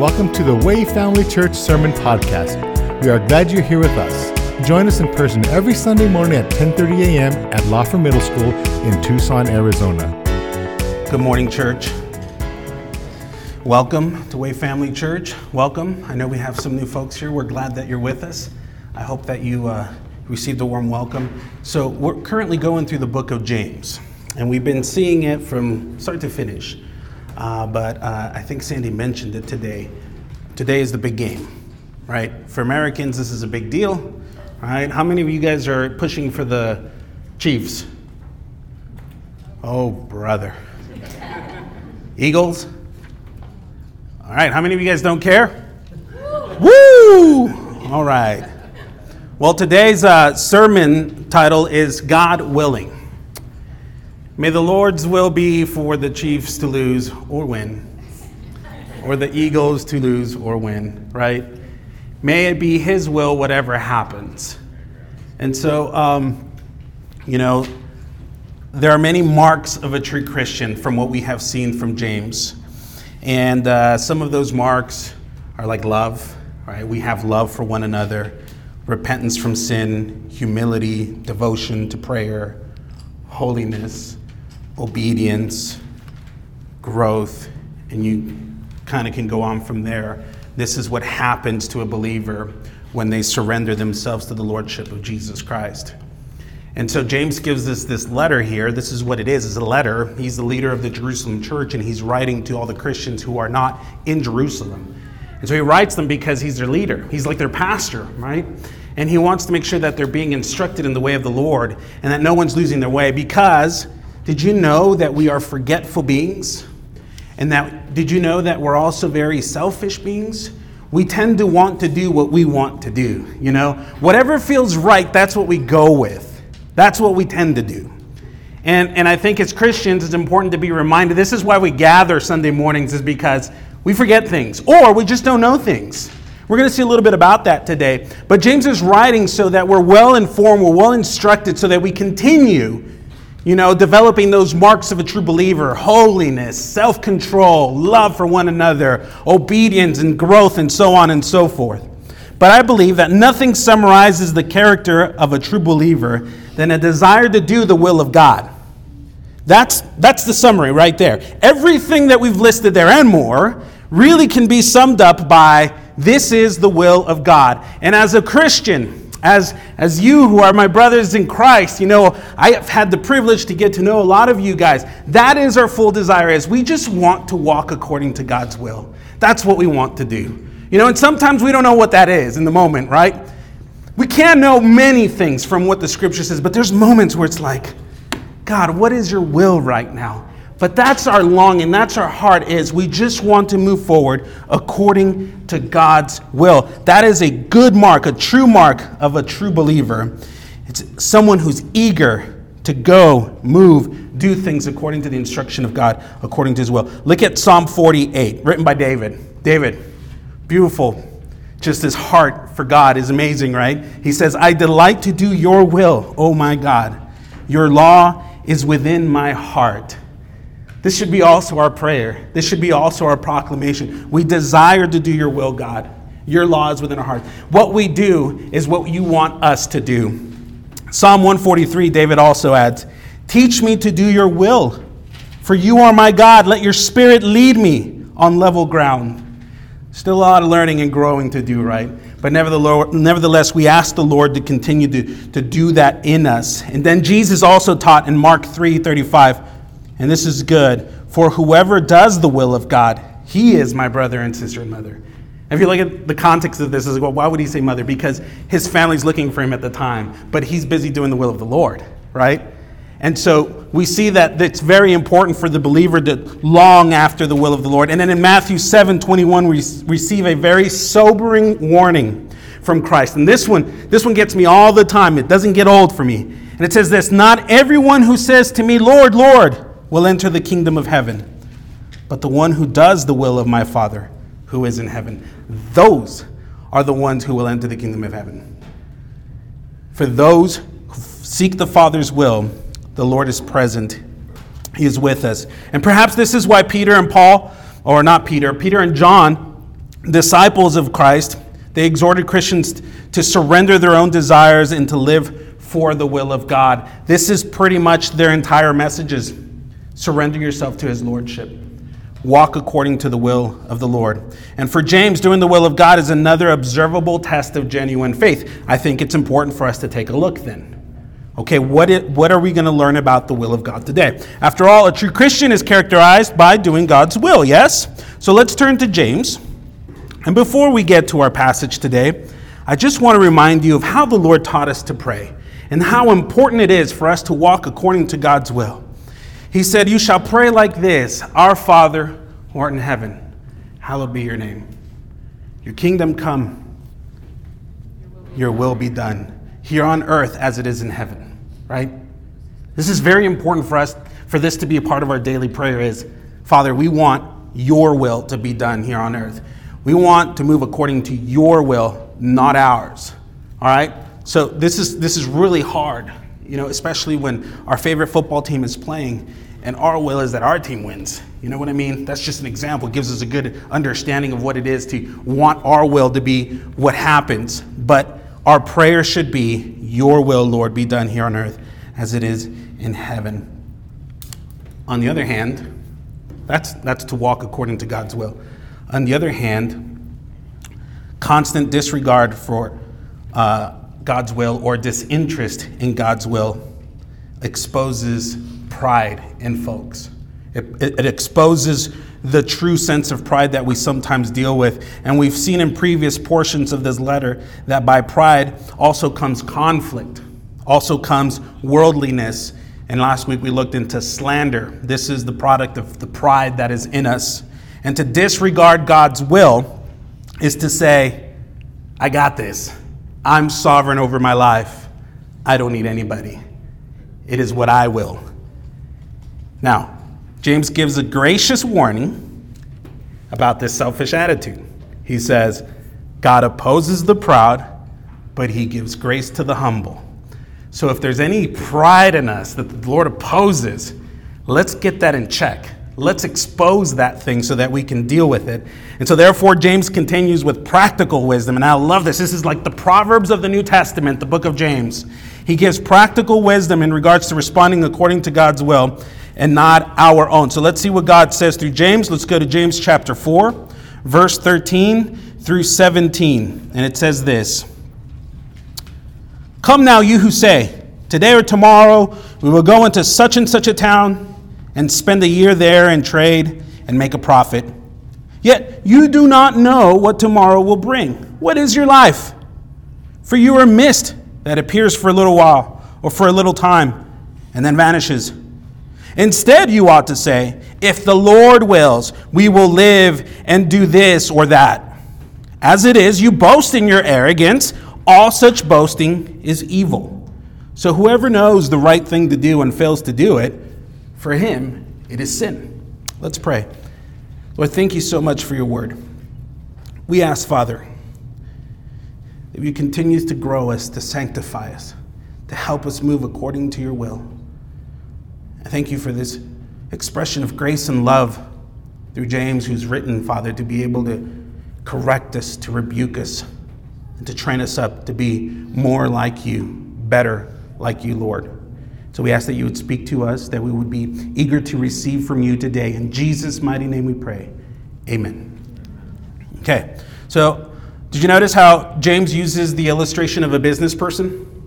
Welcome to the Way Family Church Sermon Podcast. We are glad you're here with us. Join us in person every Sunday morning at 10:30 a.m. at Lauffer Middle School in Tucson, Arizona. Good morning, church. Welcome to Way Family Church. Welcome. I know we have some new folks here. We're glad that you're with us. I hope that you uh, received a warm welcome. So, we're currently going through the book of James, and we've been seeing it from start to finish. Uh, but uh, I think Sandy mentioned it today. Today is the big game, right? For Americans, this is a big deal, right? How many of you guys are pushing for the Chiefs? Oh, brother. Eagles? All right, how many of you guys don't care? Woo! All right. Well, today's uh, sermon title is God Willing. May the Lord's will be for the Chiefs to lose or win, or the Eagles to lose or win, right? May it be His will, whatever happens. And so, um, you know, there are many marks of a true Christian from what we have seen from James. And uh, some of those marks are like love, right? We have love for one another, repentance from sin, humility, devotion to prayer, holiness obedience, growth, and you kind of can go on from there. This is what happens to a believer when they surrender themselves to the Lordship of Jesus Christ. And so James gives us this letter here. This is what it is, is a letter. He's the leader of the Jerusalem church, and he's writing to all the Christians who are not in Jerusalem. And so he writes them because he's their leader. He's like their pastor, right? And he wants to make sure that they're being instructed in the way of the Lord and that no one's losing their way because did you know that we are forgetful beings? And that did you know that we're also very selfish beings? We tend to want to do what we want to do, you know? Whatever feels right, that's what we go with. That's what we tend to do. And, and I think as Christians, it's important to be reminded this is why we gather Sunday mornings, is because we forget things or we just don't know things. We're going to see a little bit about that today. But James is writing so that we're well informed, we're well instructed, so that we continue you know, developing those marks of a true believer holiness, self control, love for one another, obedience and growth, and so on and so forth. But I believe that nothing summarizes the character of a true believer than a desire to do the will of God. That's, that's the summary right there. Everything that we've listed there and more really can be summed up by this is the will of God. And as a Christian, as, as you who are my brothers in Christ, you know, I have had the privilege to get to know a lot of you guys. That is our full desire is we just want to walk according to God's will. That's what we want to do. You know, and sometimes we don't know what that is in the moment, right? We can't know many things from what the scripture says, but there's moments where it's like, God, what is your will right now? But that's our longing, that's our heart is we just want to move forward according to God's will. That is a good mark, a true mark of a true believer. It's someone who's eager to go, move, do things according to the instruction of God, according to his will. Look at Psalm 48, written by David. David, beautiful. Just his heart for God is amazing, right? He says, I delight to do your will, oh my God. Your law is within my heart. This should be also our prayer. This should be also our proclamation. We desire to do your will, God. Your law is within our heart. What we do is what you want us to do. Psalm 143, David also adds, Teach me to do your will, for you are my God. Let your spirit lead me on level ground. Still a lot of learning and growing to do, right? But nevertheless, we ask the Lord to continue to, to do that in us. And then Jesus also taught in Mark 3 35, and this is good. For whoever does the will of God, he is my brother and sister and mother. If you look at the context of this, is well, why would he say mother? Because his family's looking for him at the time, but he's busy doing the will of the Lord, right? And so we see that it's very important for the believer to long after the will of the Lord. And then in Matthew 7 21, we receive a very sobering warning from Christ. And this one, this one gets me all the time. It doesn't get old for me. And it says this Not everyone who says to me, Lord, Lord, will enter the kingdom of heaven, but the one who does the will of my Father who is in heaven. Those are the ones who will enter the kingdom of heaven. For those who seek the Father's will, the Lord is present. He is with us. And perhaps this is why Peter and Paul, or not Peter, Peter and John disciples of Christ, they exhorted Christians to surrender their own desires and to live for the will of God. This is pretty much their entire messages. Surrender yourself to his lordship. Walk according to the will of the Lord. And for James, doing the will of God is another observable test of genuine faith. I think it's important for us to take a look then. Okay, what, it, what are we going to learn about the will of God today? After all, a true Christian is characterized by doing God's will, yes? So let's turn to James. And before we get to our passage today, I just want to remind you of how the Lord taught us to pray and how important it is for us to walk according to God's will. He said, You shall pray like this Our Father who art in heaven, hallowed be your name. Your kingdom come, your will be done, here on earth as it is in heaven. Right? This is very important for us, for this to be a part of our daily prayer is, Father, we want your will to be done here on earth. We want to move according to your will, not ours. All right? So this is this is really hard, you know, especially when our favorite football team is playing and our will is that our team wins. You know what I mean? That's just an example. It gives us a good understanding of what it is to want our will to be what happens. But our prayer should be, Your will, Lord, be done here on earth as it is in heaven. On the other hand, that's, that's to walk according to God's will. On the other hand, constant disregard for uh, God's will or disinterest in God's will exposes pride in folks. It, it, it, exposes the true sense of pride that we sometimes deal with. And we've seen in previous portions of this letter that by pride also comes conflict, also comes worldliness. And last week we looked into slander. This is the product of the pride that is in us. And to disregard God's will is to say, I got this. I'm sovereign over my life. I don't need anybody. It is what I will. Now, James gives a gracious warning about this selfish attitude. He says, God opposes the proud, but he gives grace to the humble. So if there's any pride in us that the Lord opposes, let's get that in check. Let's expose that thing so that we can deal with it. And so, therefore, James continues with practical wisdom. And I love this. This is like the Proverbs of the New Testament, the book of James. He gives practical wisdom in regards to responding according to God's will and not our own. So, let's see what God says through James. Let's go to James chapter 4, verse 13 through 17. And it says this Come now, you who say, Today or tomorrow we will go into such and such a town and spend a year there and trade and make a profit. Yet you do not know what tomorrow will bring. What is your life? For you are mist that appears for a little while or for a little time and then vanishes. Instead, you ought to say, If the Lord wills, we will live and do this or that. As it is, you boast in your arrogance. All such boasting is evil. So whoever knows the right thing to do and fails to do it, for him, it is sin. Let's pray. Lord, thank you so much for your word. We ask, Father, that you continue to grow us, to sanctify us, to help us move according to your will. I thank you for this expression of grace and love through James, who's written, Father, to be able to correct us, to rebuke us, and to train us up to be more like you, better like you, Lord. So we ask that you would speak to us, that we would be eager to receive from you today. In Jesus' mighty name we pray. Amen. Okay, so did you notice how James uses the illustration of a business person?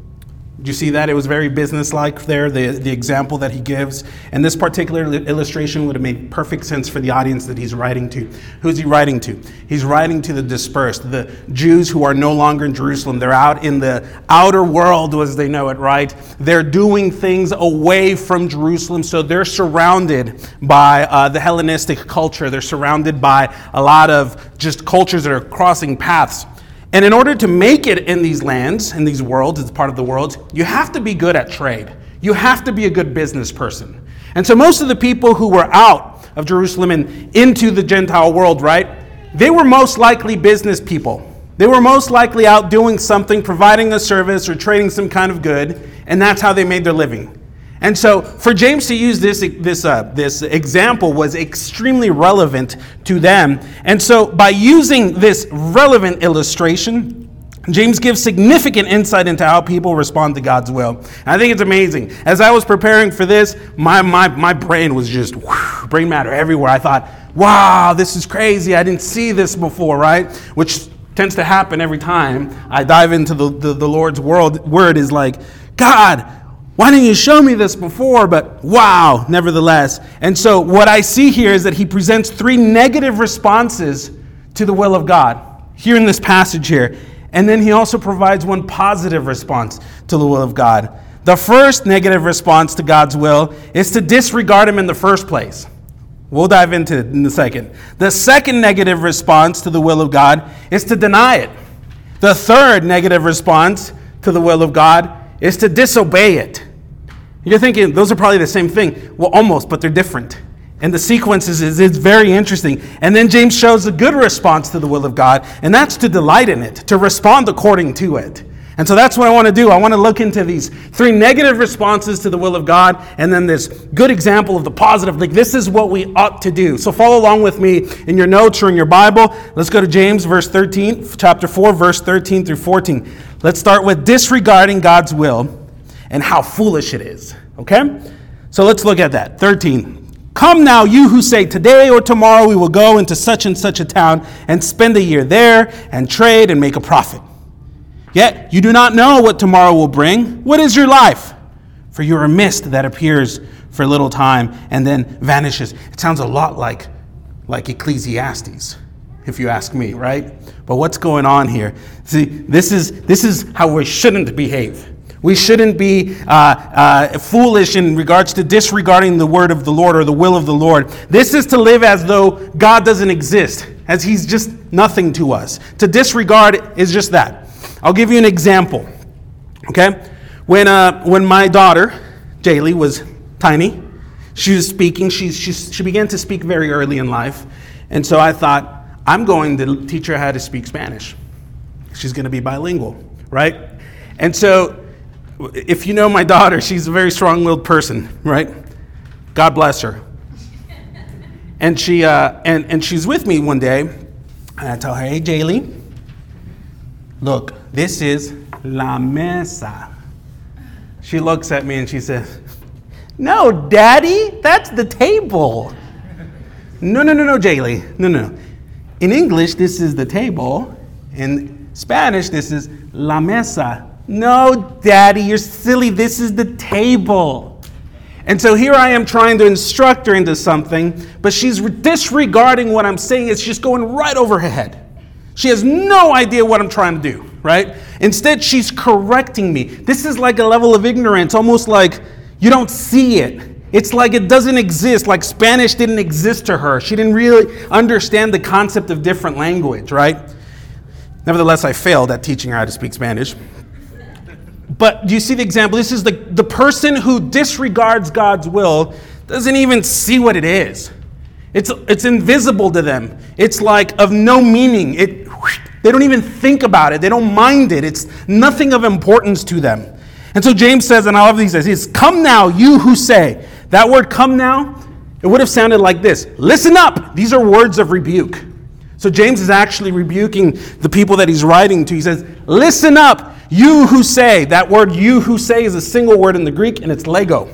Do you see that? It was very businesslike there, the, the example that he gives. And this particular illustration would have made perfect sense for the audience that he's writing to. Who's he writing to? He's writing to the dispersed, the Jews who are no longer in Jerusalem. They're out in the outer world, as they know it, right? They're doing things away from Jerusalem, so they're surrounded by uh, the Hellenistic culture. They're surrounded by a lot of just cultures that are crossing paths. And in order to make it in these lands, in these worlds, it's part of the world, you have to be good at trade. You have to be a good business person. And so most of the people who were out of Jerusalem and into the Gentile world, right, they were most likely business people. They were most likely out doing something, providing a service or trading some kind of good, and that's how they made their living. And so, for James to use this, this, uh, this example was extremely relevant to them. And so, by using this relevant illustration, James gives significant insight into how people respond to God's will. And I think it's amazing. As I was preparing for this, my, my, my brain was just whew, brain matter everywhere. I thought, wow, this is crazy. I didn't see this before, right? Which tends to happen every time I dive into the, the, the Lord's world, word is like, God, why didn't you show me this before? But wow, nevertheless. And so what I see here is that he presents three negative responses to the will of God here in this passage here. And then he also provides one positive response to the will of God. The first negative response to God's will is to disregard him in the first place. We'll dive into it in a second. The second negative response to the will of God is to deny it. The third negative response to the will of God is to disobey it. You're thinking those are probably the same thing. Well, almost, but they're different. And the sequence is, is, is, very interesting. And then James shows a good response to the will of God, and that's to delight in it, to respond according to it. And so that's what I want to do. I want to look into these three negative responses to the will of God and then this good example of the positive. Like, this is what we ought to do. So follow along with me in your notes or in your Bible. Let's go to James, verse 13, chapter 4, verse 13 through 14. Let's start with disregarding God's will and how foolish it is. Okay? So let's look at that. 13. Come now, you who say, Today or tomorrow we will go into such and such a town and spend a year there and trade and make a profit. Yet you do not know what tomorrow will bring. What is your life? For you're a mist that appears for a little time and then vanishes. It sounds a lot like, like Ecclesiastes, if you ask me, right? But what's going on here? See, this is, this is how we shouldn't behave. We shouldn't be uh, uh, foolish in regards to disregarding the word of the Lord or the will of the Lord. This is to live as though God doesn't exist, as He's just nothing to us. To disregard is just that. I'll give you an example. Okay? When, uh, when my daughter, Jaylee, was tiny, she was speaking. She, she, she began to speak very early in life. And so I thought, I'm going to teach her how to speak Spanish. She's going to be bilingual, right? And so, if you know my daughter, she's a very strong willed person, right? God bless her. And, she, uh, and, and she's with me one day, and I tell her, hey, Jaylee, look, this is la mesa. She looks at me and she says, No, Daddy, that's the table. No, no, no, no, Jaylee. No, no. No. In English, this is the table. In Spanish, this is la mesa. No, Daddy, you're silly. This is the table. And so here I am trying to instruct her into something, but she's disregarding what I'm saying. It's just going right over her head. She has no idea what I'm trying to do, right? Instead, she's correcting me. This is like a level of ignorance, almost like you don't see it. It's like it doesn't exist, like Spanish didn't exist to her. She didn't really understand the concept of different language, right? Nevertheless, I failed at teaching her how to speak Spanish. But do you see the example? This is the, the person who disregards God's will doesn't even see what it is. It's, it's invisible to them. It's like of no meaning. It, they don't even think about it. They don't mind it. It's nothing of importance to them. And so James says, and I love these says, says, Come now, you who say. That word come now, it would have sounded like this Listen up. These are words of rebuke. So James is actually rebuking the people that he's writing to. He says, Listen up, you who say. That word you who say is a single word in the Greek, and it's Lego.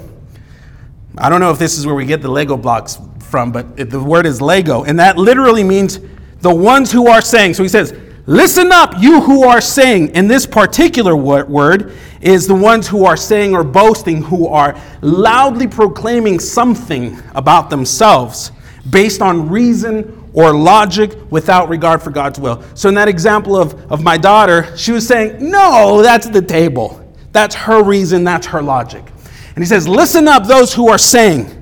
I don't know if this is where we get the Lego blocks from, but the word is Lego, and that literally means the ones who are saying. So he says, Listen up, you who are saying. And this particular word is the ones who are saying or boasting, who are loudly proclaiming something about themselves based on reason or logic without regard for God's will. So, in that example of, of my daughter, she was saying, No, that's the table. That's her reason, that's her logic. And he says, Listen up, those who are saying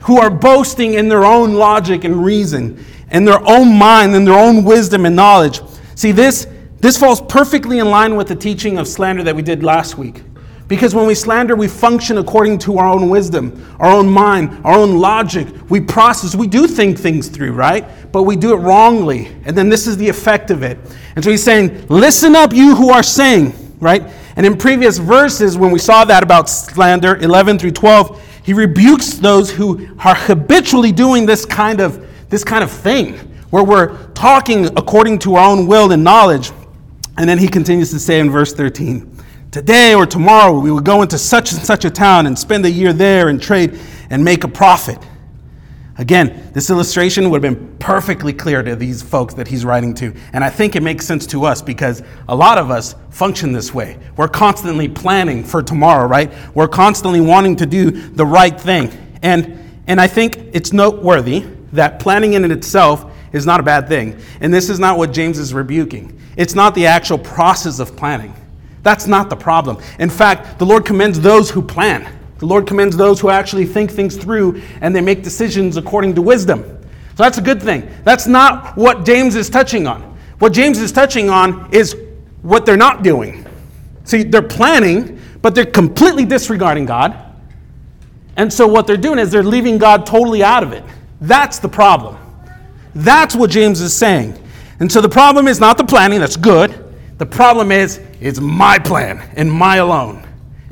who are boasting in their own logic and reason, in their own mind, in their own wisdom and knowledge. See, this, this falls perfectly in line with the teaching of slander that we did last week. Because when we slander, we function according to our own wisdom, our own mind, our own logic. We process, we do think things through, right? But we do it wrongly. And then this is the effect of it. And so he's saying, Listen up, you who are saying, right? And in previous verses, when we saw that about slander, 11 through 12, he rebukes those who are habitually doing this kind of, this kind of thing, where we're talking according to our own will and knowledge. And then he continues to say in verse 13, Today or tomorrow we will go into such and such a town and spend a year there and trade and make a profit. Again, this illustration would have been perfectly clear to these folks that he's writing to. And I think it makes sense to us because a lot of us function this way. We're constantly planning for tomorrow, right? We're constantly wanting to do the right thing. And, and I think it's noteworthy that planning in itself is not a bad thing. And this is not what James is rebuking. It's not the actual process of planning. That's not the problem. In fact, the Lord commends those who plan. The Lord commends those who actually think things through and they make decisions according to wisdom. So that's a good thing. That's not what James is touching on. What James is touching on is what they're not doing. See, they're planning, but they're completely disregarding God. And so what they're doing is they're leaving God totally out of it. That's the problem. That's what James is saying. And so the problem is not the planning, that's good. The problem is it's my plan and my alone,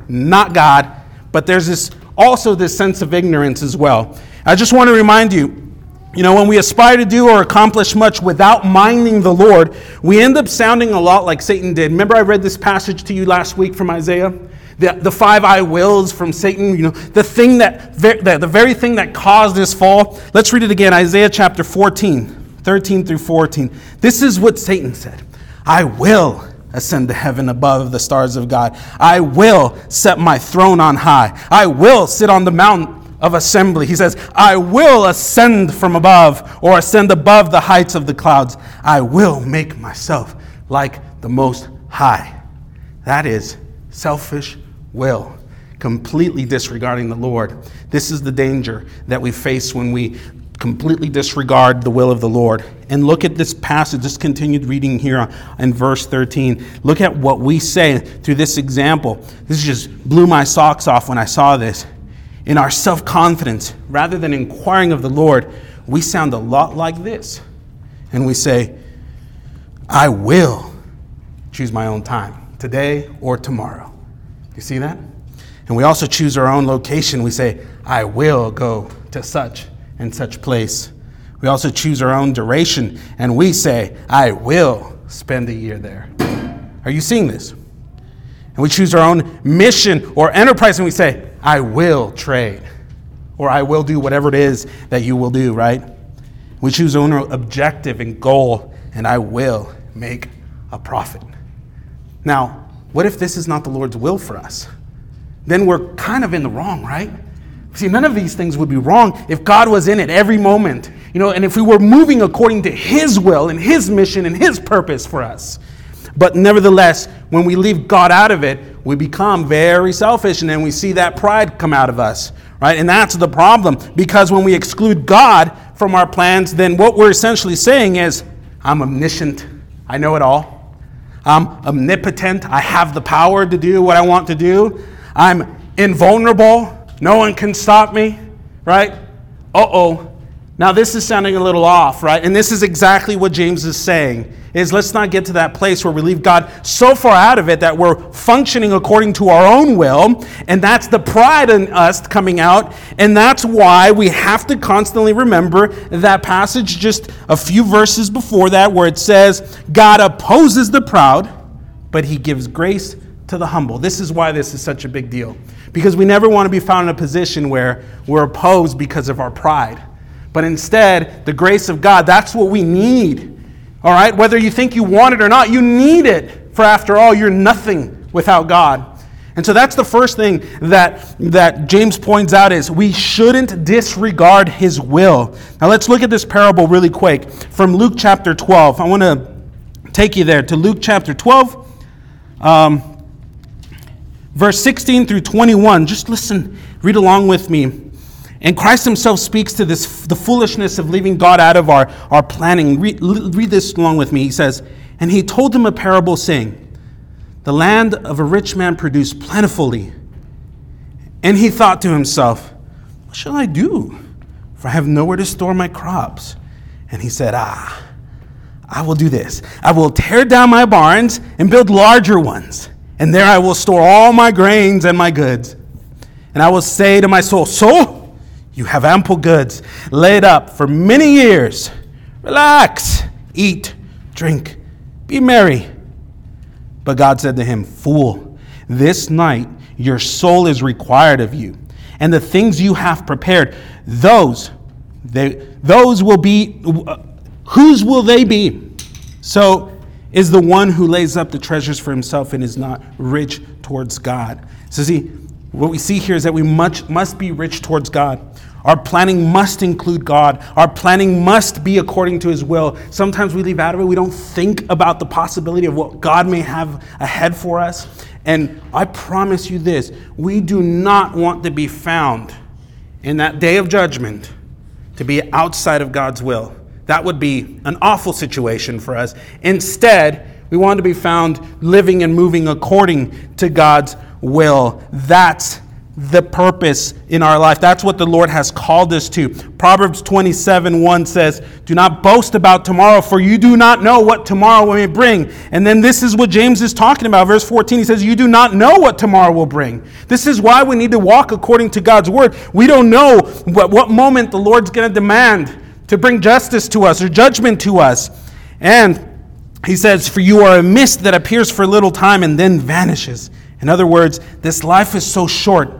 not God but there's this also this sense of ignorance as well. I just want to remind you, you know, when we aspire to do or accomplish much without minding the Lord, we end up sounding a lot like Satan did. Remember, I read this passage to you last week from Isaiah? The, the five I wills from Satan, you know, the thing that, the, the very thing that caused this fall. Let's read it again Isaiah chapter 14, 13 through 14. This is what Satan said I will ascend to heaven above the stars of God. I will set my throne on high. I will sit on the mountain of assembly. He says, I will ascend from above or ascend above the heights of the clouds. I will make myself like the Most High. That is selfish will, completely disregarding the Lord. This is the danger that we face when we completely disregard the will of the Lord. And look at this passage, just continued reading here in verse 13. Look at what we say through this example. This just blew my socks off when I saw this. In our self confidence, rather than inquiring of the Lord, we sound a lot like this. And we say, I will choose my own time, today or tomorrow. You see that? And we also choose our own location. We say, I will go to such and such place. We also choose our own duration and we say, I will spend a year there. Are you seeing this? And we choose our own mission or enterprise and we say, I will trade or I will do whatever it is that you will do, right? We choose our own objective and goal and I will make a profit. Now, what if this is not the Lord's will for us? Then we're kind of in the wrong, right? See, none of these things would be wrong if God was in it every moment, you know, and if we were moving according to His will and His mission and His purpose for us. But nevertheless, when we leave God out of it, we become very selfish and then we see that pride come out of us, right? And that's the problem because when we exclude God from our plans, then what we're essentially saying is, I'm omniscient, I know it all. I'm omnipotent, I have the power to do what I want to do. I'm invulnerable, no one can stop me, right? Uh oh. Now this is sounding a little off, right? And this is exactly what James is saying. Is let's not get to that place where we leave God so far out of it that we're functioning according to our own will, and that's the pride in us coming out, and that's why we have to constantly remember that passage just a few verses before that where it says God opposes the proud, but he gives grace to the humble. This is why this is such a big deal. Because we never want to be found in a position where we're opposed because of our pride. But instead, the grace of God, that's what we need. All right? Whether you think you want it or not, you need it. For after all, you're nothing without God. And so that's the first thing that, that James points out is we shouldn't disregard his will. Now let's look at this parable really quick from Luke chapter 12. I want to take you there to Luke chapter 12. Um, verse 16 through 21. Just listen, read along with me. And Christ himself speaks to this, the foolishness of leaving God out of our, our planning. Read, read this along with me. He says, And he told them a parable, saying, The land of a rich man produced plentifully. And he thought to himself, What shall I do? For I have nowhere to store my crops. And he said, Ah, I will do this. I will tear down my barns and build larger ones and there I will store all my grains and my goods. And I will say to my soul, Soul, you have ample goods laid up for many years. Relax, eat, drink, be merry. But God said to him, Fool, this night your soul is required of you, and the things you have prepared, those, they, those will be, uh, whose will they be? So is the one who lays up the treasures for himself and is not rich towards God. So, see, what we see here is that we much, must be rich towards God. Our planning must include God. Our planning must be according to His will. Sometimes we leave out of it. We don't think about the possibility of what God may have ahead for us. And I promise you this we do not want to be found in that day of judgment to be outside of God's will. That would be an awful situation for us. Instead, we want to be found living and moving according to God's will. That's the purpose in our life. That's what the Lord has called us to. Proverbs 27 1 says, Do not boast about tomorrow, for you do not know what tomorrow may bring. And then this is what James is talking about. Verse 14, he says, You do not know what tomorrow will bring. This is why we need to walk according to God's word. We don't know what, what moment the Lord's going to demand to bring justice to us or judgment to us. And he says, For you are a mist that appears for a little time and then vanishes. In other words, this life is so short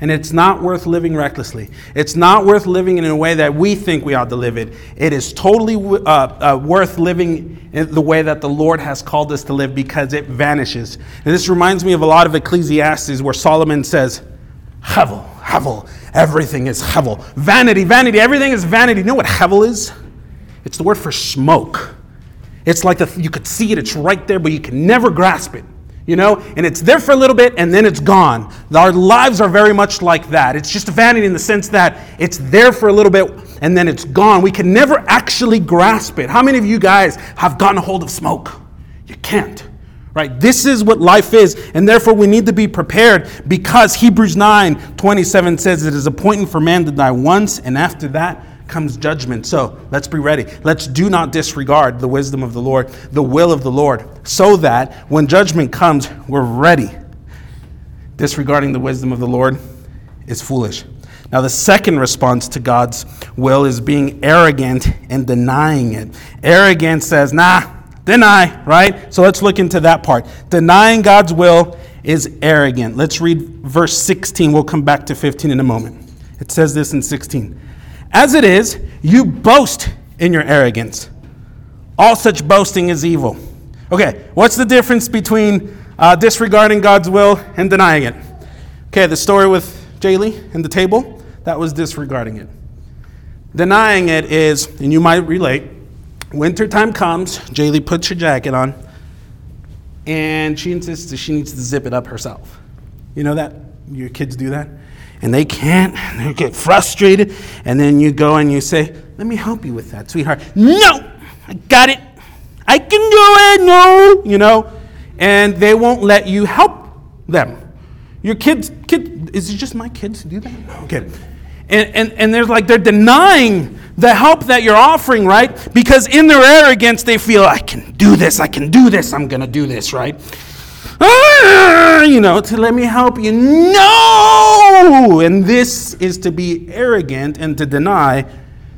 and it's not worth living recklessly. It's not worth living in a way that we think we ought to live it. It is totally uh, uh, worth living in the way that the Lord has called us to live because it vanishes. And this reminds me of a lot of Ecclesiastes where Solomon says, Hevel, Hevel, everything is Hevel. Vanity, vanity, everything is vanity. You know what Hevel is? It's the word for smoke. It's like the, you could see it, it's right there, but you can never grasp it you know, and it's there for a little bit and then it's gone. Our lives are very much like that. It's just a vanity in the sense that it's there for a little bit and then it's gone. We can never actually grasp it. How many of you guys have gotten a hold of smoke? You can't. Right? This is what life is, and therefore we need to be prepared because Hebrews 9 27 says it is appointed for man to die once, and after that, comes judgment. So let's be ready. Let's do not disregard the wisdom of the Lord, the will of the Lord, so that when judgment comes, we're ready. Disregarding the wisdom of the Lord is foolish. Now, the second response to God's will is being arrogant and denying it. Arrogance says, nah, deny, right? So let's look into that part. Denying God's will is arrogant. Let's read verse 16. We'll come back to 15 in a moment. It says this in 16. As it is, you boast in your arrogance. All such boasting is evil. Okay, what's the difference between uh, disregarding God's will and denying it? Okay, the story with Jaylee and the table, that was disregarding it. Denying it is, and you might relate, wintertime comes, Jaylee puts her jacket on, and she insists that she needs to zip it up herself. You know that? Your kids do that? And they can't, and they get frustrated, and then you go and you say, Let me help you with that, sweetheart. No, I got it. I can do it. No, you know, and they won't let you help them. Your kids, kid, is it just my kids to do that? Okay. And, and, and they're like, they're denying the help that you're offering, right? Because in their arrogance, they feel, I can do this, I can do this, I'm to do this, right? Ah, you know, to let me help you. No! And this is to be arrogant and to deny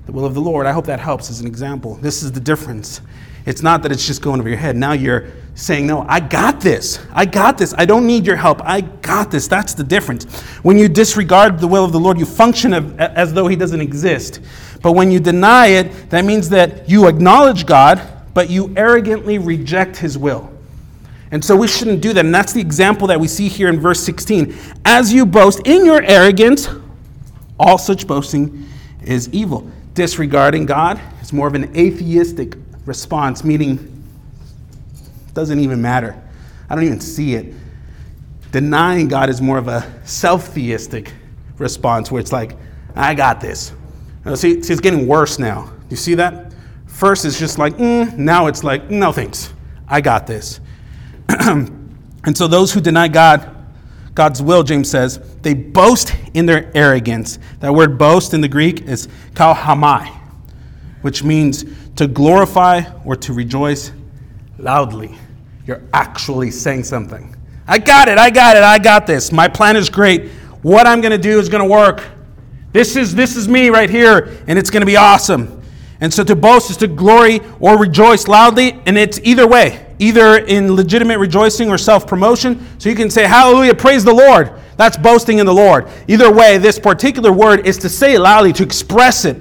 the will of the Lord. I hope that helps as an example. This is the difference. It's not that it's just going over your head. Now you're saying, No, I got this. I got this. I don't need your help. I got this. That's the difference. When you disregard the will of the Lord, you function as though He doesn't exist. But when you deny it, that means that you acknowledge God, but you arrogantly reject His will. And so we shouldn't do that. And that's the example that we see here in verse 16. As you boast in your arrogance, all such boasting is evil. Disregarding God is more of an atheistic response, meaning it doesn't even matter. I don't even see it. Denying God is more of a self theistic response where it's like, I got this. see, see, it's getting worse now. You see that? First, it's just like, mm, now it's like, no thanks. I got this. and so those who deny God, God's will, James says, they boast in their arrogance. That word boast in the Greek is kauchaomai, which means to glorify or to rejoice loudly. You're actually saying something. I got it, I got it, I got this. My plan is great. What I'm going to do is going to work. This is, this is me right here, and it's going to be awesome. And so to boast is to glory or rejoice loudly, and it's either way, either in legitimate rejoicing or self promotion. So you can say, Hallelujah, praise the Lord. That's boasting in the Lord. Either way, this particular word is to say it loudly, to express it.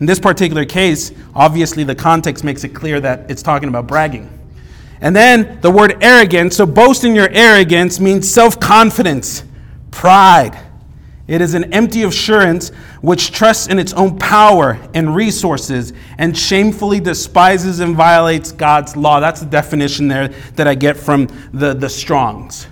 In this particular case, obviously the context makes it clear that it's talking about bragging. And then the word arrogance, so boasting your arrogance means self confidence, pride. It is an empty assurance which trusts in its own power and resources and shamefully despises and violates God's law. That's the definition there that I get from the, the Strong's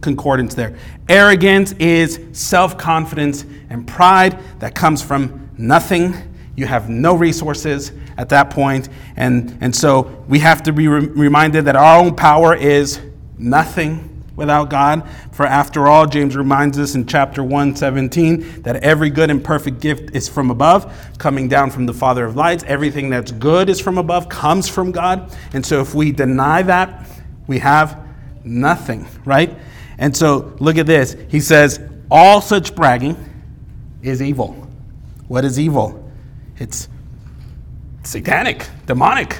concordance there. Arrogance is self confidence and pride that comes from nothing. You have no resources at that point. And, and so we have to be re- reminded that our own power is nothing without God. For after all, James reminds us in chapter 1, 17, that every good and perfect gift is from above, coming down from the Father of lights. Everything that's good is from above, comes from God. And so if we deny that, we have nothing, right? And so look at this. He says, all such bragging is evil. What is evil? It's satanic, demonic,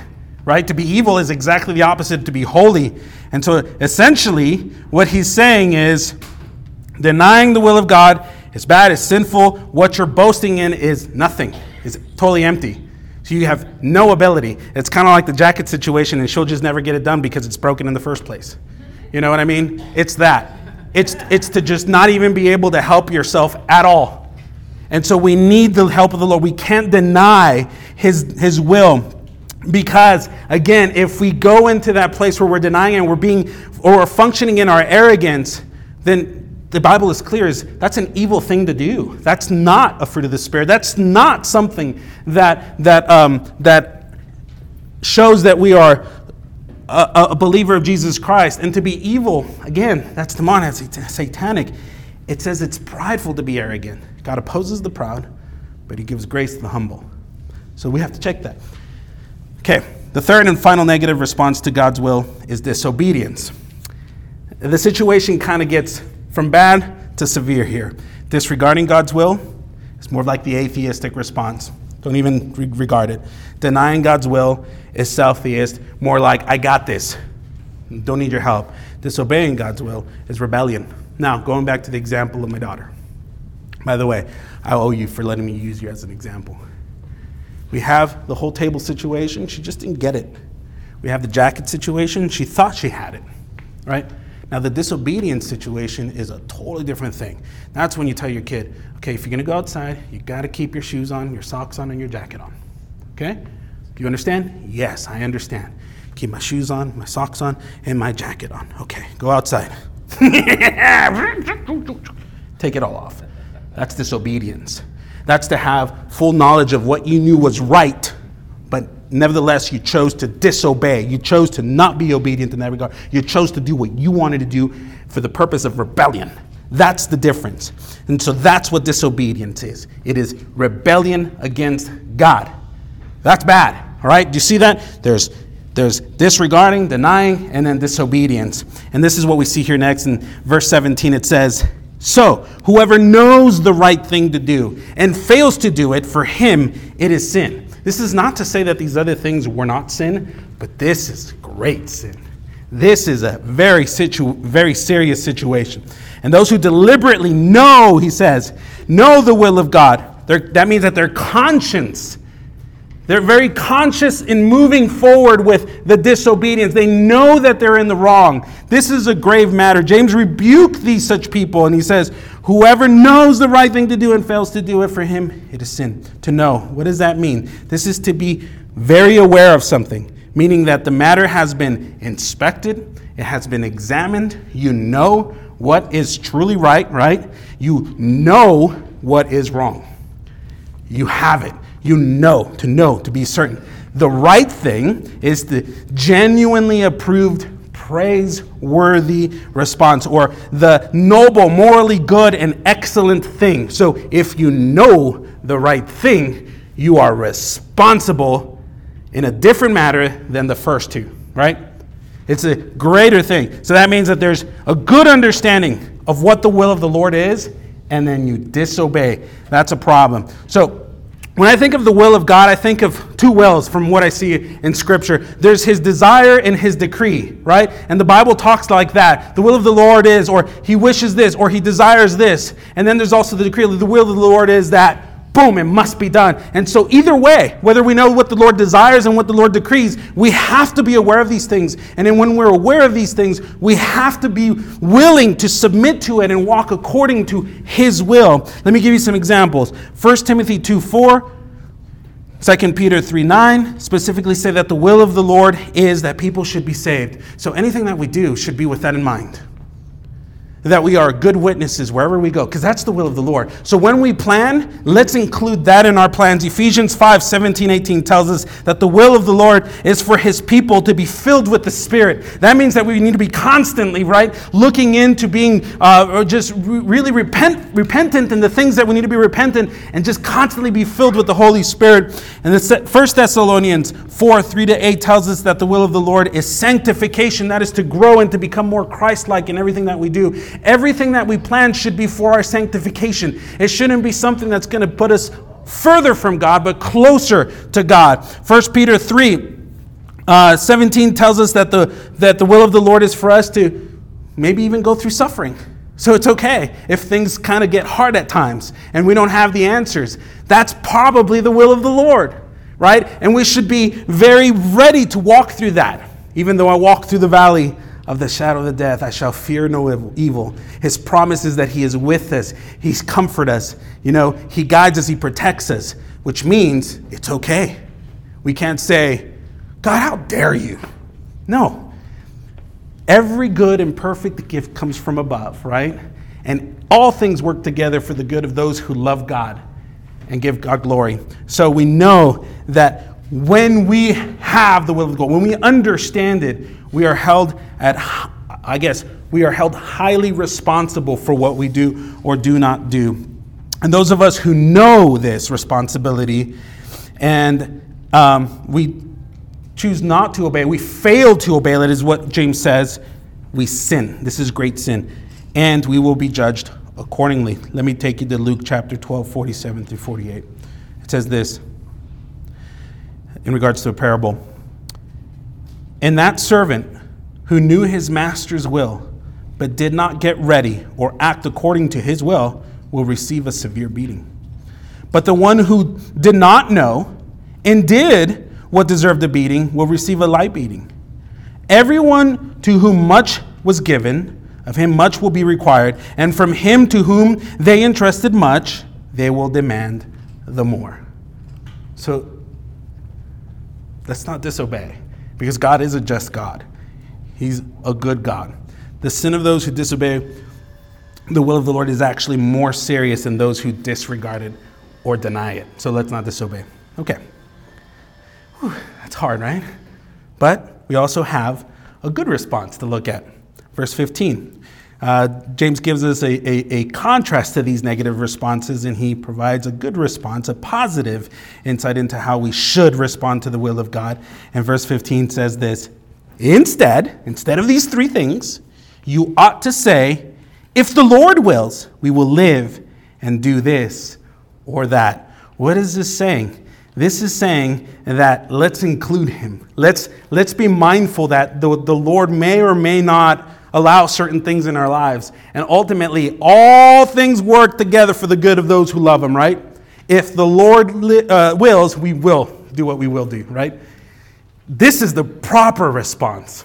right? To be evil is exactly the opposite to be holy. And so essentially, what he's saying is denying the will of God is bad, is sinful. What you're boasting in is nothing, it's totally empty. So you have no ability. It's kind of like the jacket situation, and she'll just never get it done because it's broken in the first place. You know what I mean? It's that. It's, it's to just not even be able to help yourself at all. And so we need the help of the Lord. We can't deny His, his will. Because, again, if we go into that place where we're denying and we're being or we're functioning in our arrogance, then the Bible is clear is that's an evil thing to do. That's not a fruit of the Spirit. That's not something that, that, um, that shows that we are a, a, believer of Jesus Christ. And to be evil, again, that's demonic, satanic. It says it's prideful to be arrogant. God opposes the proud, but he gives grace to the humble. So we have to check that. Okay, the third and final negative response to God's will is disobedience. The situation kind of gets from bad to severe here. Disregarding God's will is more like the atheistic response. Don't even re- regard it. Denying God's will is self theist, more like, I got this. Don't need your help. Disobeying God's will is rebellion. Now, going back to the example of my daughter. By the way, I owe you for letting me use you as an example. We have the whole table situation. She just didn't get it. We have the jacket situation. She thought she had it, right? Now, the disobedience situation is a totally different thing. That's when you tell your kid, okay, if you're gonna go outside, you gotta keep your shoes on, your socks on, and your jacket on. Okay? Do you understand? Yes, I understand. Keep my shoes on, my socks on, and my jacket on. Okay, go outside. Take it all off. That's disobedience. That's to have full knowledge of what you knew was right, but nevertheless you chose to disobey. You chose to not be obedient in that regard. You chose to do what you wanted to do for the purpose of rebellion. That's the difference. And so that's what disobedience is it is rebellion against God. That's bad. All right? Do you see that? There's there's disregarding, denying, and then disobedience. And this is what we see here next in verse 17. It says, so, whoever knows the right thing to do and fails to do it, for him it is sin. This is not to say that these other things were not sin, but this is great sin. This is a very, situ- very serious situation. And those who deliberately know, he says, know the will of God, that means that their conscience they're very conscious in moving forward with the disobedience. They know that they're in the wrong. This is a grave matter. James rebuked these such people and he says, Whoever knows the right thing to do and fails to do it for him, it is sin. To know. What does that mean? This is to be very aware of something, meaning that the matter has been inspected, it has been examined. You know what is truly right, right? You know what is wrong. You have it. You know, to know, to be certain. The right thing is the genuinely approved, praiseworthy response, or the noble, morally good, and excellent thing. So if you know the right thing, you are responsible in a different matter than the first two, right? It's a greater thing. So that means that there's a good understanding of what the will of the Lord is, and then you disobey. That's a problem. So when I think of the will of God, I think of two wills from what I see in Scripture. There's His desire and His decree, right? And the Bible talks like that. The will of the Lord is, or He wishes this, or He desires this. And then there's also the decree. The will of the Lord is that boom, it must be done. And so, either way, whether we know what the Lord desires and what the Lord decrees, we have to be aware of these things. And then, when we're aware of these things, we have to be willing to submit to it and walk according to His will. Let me give you some examples 1 Timothy 2 4. 2 Peter 3 9 specifically say that the will of the Lord is that people should be saved. So anything that we do should be with that in mind that we are good witnesses wherever we go, because that's the will of the Lord. So when we plan, let's include that in our plans. Ephesians 5 17, 18 tells us that the will of the Lord is for his people to be filled with the Spirit. That means that we need to be constantly, right, looking into being uh, just re- really repent, repentant in the things that we need to be repentant and just constantly be filled with the Holy Spirit. And the First Thessalonians 4 3 to 8 tells us that the will of the Lord is sanctification, that is to grow and to become more Christ like in everything that we do. Everything that we plan should be for our sanctification. It shouldn't be something that's going to put us further from God, but closer to God. 1 Peter 3 uh, 17 tells us that the, that the will of the Lord is for us to maybe even go through suffering. So it's okay if things kind of get hard at times and we don't have the answers. That's probably the will of the Lord, right? And we should be very ready to walk through that. Even though I walk through the valley of the shadow of the death, I shall fear no evil. His promise is that He is with us. He's comfort us. You know, He guides us. He protects us, which means it's okay. We can't say, God, how dare you? No. Every good and perfect gift comes from above, right? And all things work together for the good of those who love God and give God glory. So we know that when we have the will of God, when we understand it, we are held at, I guess, we are held highly responsible for what we do or do not do. And those of us who know this responsibility and um, we choose not to obey, we fail to obey, that is what James says, we sin. This is great sin. And we will be judged accordingly. Let me take you to Luke chapter 12, 47 through 48. It says this in regards to a parable. And that servant who knew his master's will, but did not get ready or act according to his will, will receive a severe beating. But the one who did not know and did what deserved a beating will receive a light beating. Everyone to whom much was given, of him much will be required, and from him to whom they entrusted much, they will demand the more. So let's not disobey because God is a just God. He's a good God. The sin of those who disobey the will of the Lord is actually more serious than those who disregard it or deny it. So let's not disobey. Okay. Whew, that's hard, right? But we also have a good response to look at. Verse 15. Uh, James gives us a, a, a, contrast to these negative responses, and he provides a good response, a positive insight into how we should respond to the will of God. And verse 15 says this Instead, instead of these three things, you ought to say, If the Lord wills, we will live and do this or that. What is this saying? This is saying that let's include him. Let's, let's be mindful that the, the Lord may or may not allow certain things in our lives. And ultimately, all things work together for the good of those who love Him, right? If the Lord li- uh, wills, we will do what we will do, right? This is the proper response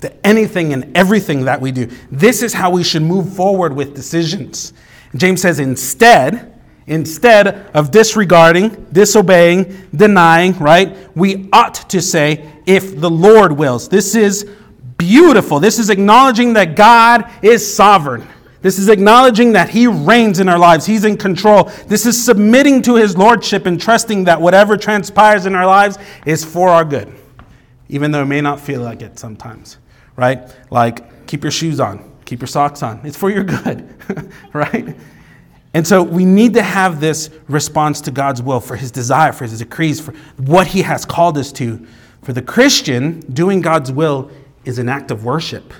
to anything and everything that we do. This is how we should move forward with decisions. James says, instead, instead of disregarding, disobeying, denying, right, we ought to say, if the Lord wills. This is beautiful. This is acknowledging that God is sovereign. This is acknowledging that He reigns in our lives. He's in control. This is submitting to His Lordship and trusting that whatever transpires in our lives is for our good, even though it may not feel like it sometimes, right? Like, keep your shoes on, keep your socks on. It's for your good, right? And so we need to have this response to God's will, for His desire, for His decrees, for what He has called us to. For the Christian, doing God's will is an act of worship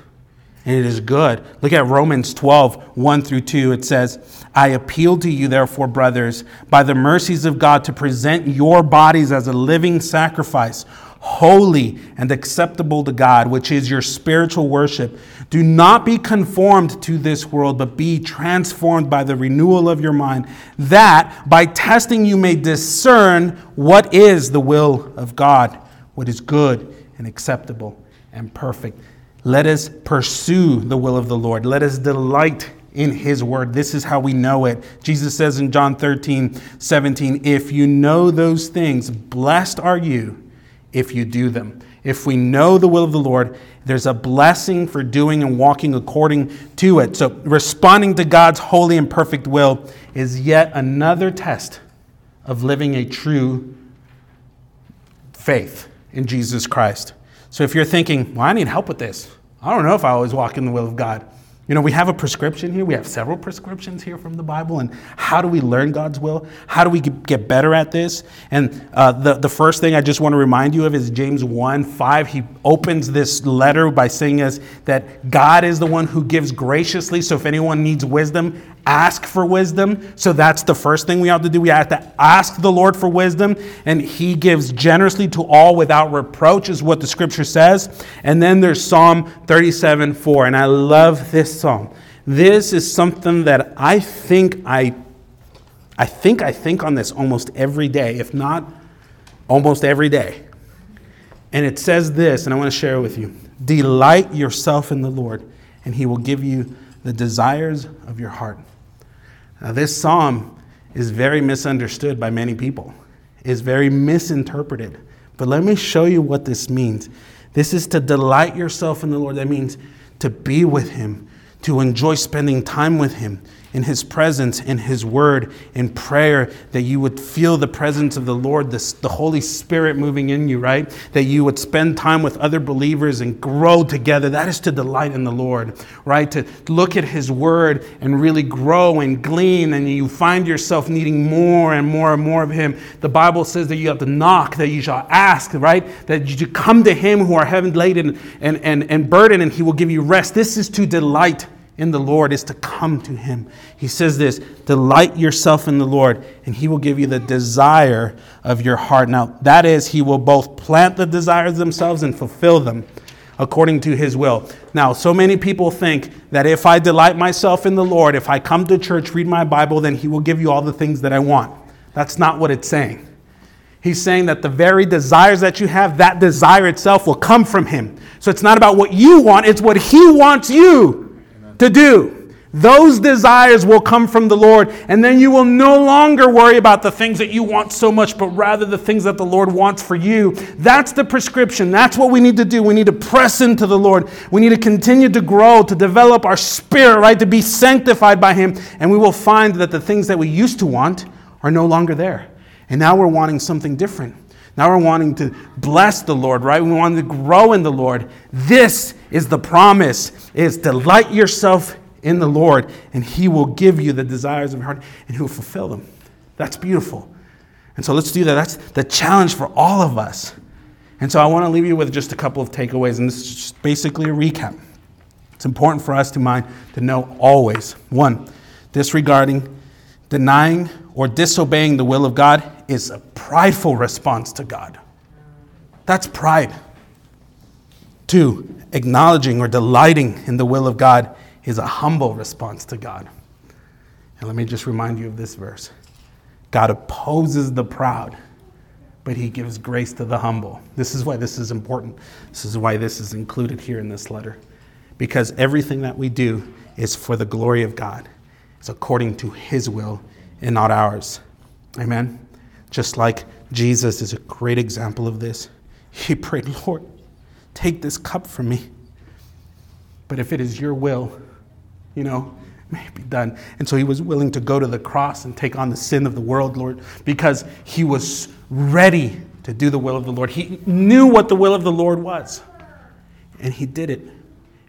and it is good. Look at Romans 12, 1 through 2. It says, I appeal to you, therefore, brothers, by the mercies of God, to present your bodies as a living sacrifice, holy and acceptable to God, which is your spiritual worship. Do not be conformed to this world, but be transformed by the renewal of your mind, that by testing you may discern what is the will of God, what is good and acceptable and perfect. Let us pursue the will of the Lord. Let us delight in his word. This is how we know it. Jesus says in John 13, 17, if you know those things, blessed are you if you do them. If we know the will of the Lord, there's a blessing for doing and walking according to it. So, responding to God's holy and perfect will is yet another test of living a true faith in Jesus Christ. So, if you're thinking, well, I need help with this, I don't know if I always walk in the will of God. You know, we have a prescription here. We have several prescriptions here from the Bible. And how do we learn God's will? How do we get better at this? And uh, the, the first thing I just want to remind you of is James 1 5. He opens this letter by saying us that God is the one who gives graciously. So if anyone needs wisdom, ask for wisdom. So that's the first thing we have to do. We have to ask the Lord for wisdom, and He gives generously to all without reproach, is what the scripture says. And then there's Psalm 37 4. And I love this psalm. This is something that I think I I think I think on this almost every day, if not almost every day. And it says this, and I want to share it with you. Delight yourself in the Lord, and he will give you the desires of your heart. Now, this psalm is very misunderstood by many people, is very misinterpreted. But let me show you what this means. This is to delight yourself in the Lord. That means to be with Him, to enjoy spending time with Him, in His presence, in His word, in prayer, that you would feel the presence of the Lord, the, the Holy Spirit moving in you, right? That you would spend time with other believers and grow together. That is to delight in the Lord, right? To look at His word and really grow and glean, and you find yourself needing more and more and more of Him. The Bible says that you have to knock, that you shall ask, right? That you come to Him who are heaven laden and, and, and burdened, and He will give you rest. This is to delight in the Lord is to come to Him. He says this delight yourself in the Lord, and He will give you the desire of your heart. Now, that is, He will both plant the desires themselves and fulfill them according to His will. Now, so many people think that if I delight myself in the Lord, if I come to church, read my Bible, then He will give you all the things that I want. That's not what it's saying. He's saying that the very desires that you have, that desire itself will come from Him. So it's not about what you want, it's what He wants you to do. Those desires will come from the Lord, and then you will no longer worry about the things that you want so much, but rather the things that the Lord wants for you. That's the prescription. That's what we need to do. We need to press into the Lord. We need to continue to grow, to develop our spirit, right? To be sanctified by Him, and we will find that the things that we used to want are no longer there. And now we're wanting something different. Now we're wanting to bless the Lord, right? We want to grow in the Lord. This is the promise is delight yourself in the Lord and he will give you the desires of your heart and he will fulfill them. That's beautiful. And so let's do that. That's the challenge for all of us. And so I want to leave you with just a couple of takeaways and this is just basically a recap. It's important for us to mind to know always. One, disregarding, denying or disobeying the will of God is a prideful response to God. That's pride. Two, acknowledging or delighting in the will of God is a humble response to God. And let me just remind you of this verse God opposes the proud, but he gives grace to the humble. This is why this is important. This is why this is included here in this letter. Because everything that we do is for the glory of God, it's according to his will and not ours. Amen. Just like Jesus is a great example of this. He prayed, Lord, take this cup from me. But if it is your will, you know, may it be done. And so he was willing to go to the cross and take on the sin of the world, Lord, because he was ready to do the will of the Lord. He knew what the will of the Lord was. And he did it.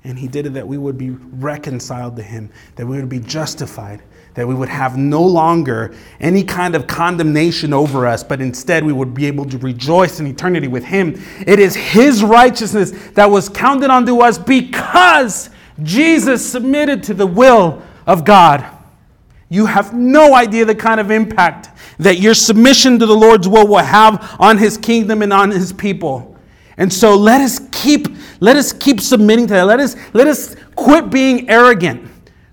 And he did it that we would be reconciled to him, that we would be justified, that we would have no longer any kind of condemnation over us, but instead we would be able to rejoice in eternity with Him. It is His righteousness that was counted unto us because Jesus submitted to the will of God. You have no idea the kind of impact that your submission to the Lord's will will have on His kingdom and on His people. And so let us keep, let us keep submitting to that. Let us, let us quit being arrogant.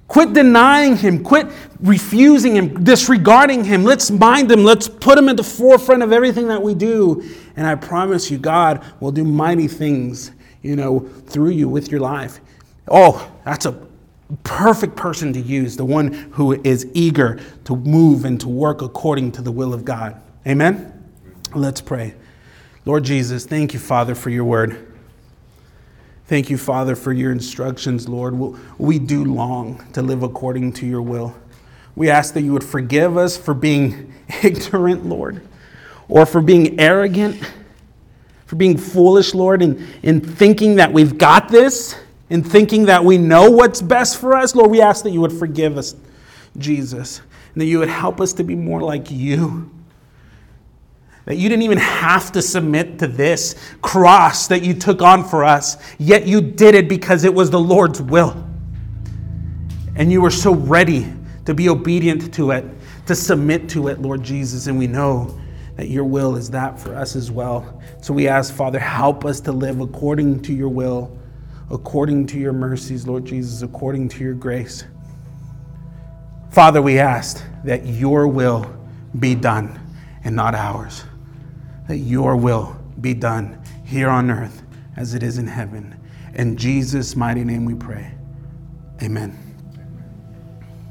Quit denying him. Quit refusing him, disregarding him. Let's mind him. Let's put him at the forefront of everything that we do. And I promise you, God will do mighty things, you know, through you with your life. Oh, that's a perfect person to use, the one who is eager to move and to work according to the will of God. Amen? Let's pray. Lord Jesus, thank you, Father, for your word. Thank you, Father, for your instructions, Lord. We do long to live according to your will. We ask that you would forgive us for being ignorant, Lord, or for being arrogant, for being foolish, Lord, in, in thinking that we've got this, in thinking that we know what's best for us. Lord, we ask that you would forgive us, Jesus, and that you would help us to be more like you that you didn't even have to submit to this cross that you took on for us, yet you did it because it was the Lord's will. And you were so ready to be obedient to it, to submit to it, Lord Jesus. And we know that your will is that for us as well. So we ask, Father, help us to live according to your will, according to your mercies, Lord Jesus, according to your grace. Father, we ask that your will be done and not ours that your will be done here on earth as it is in heaven. In Jesus' mighty name we pray. Amen.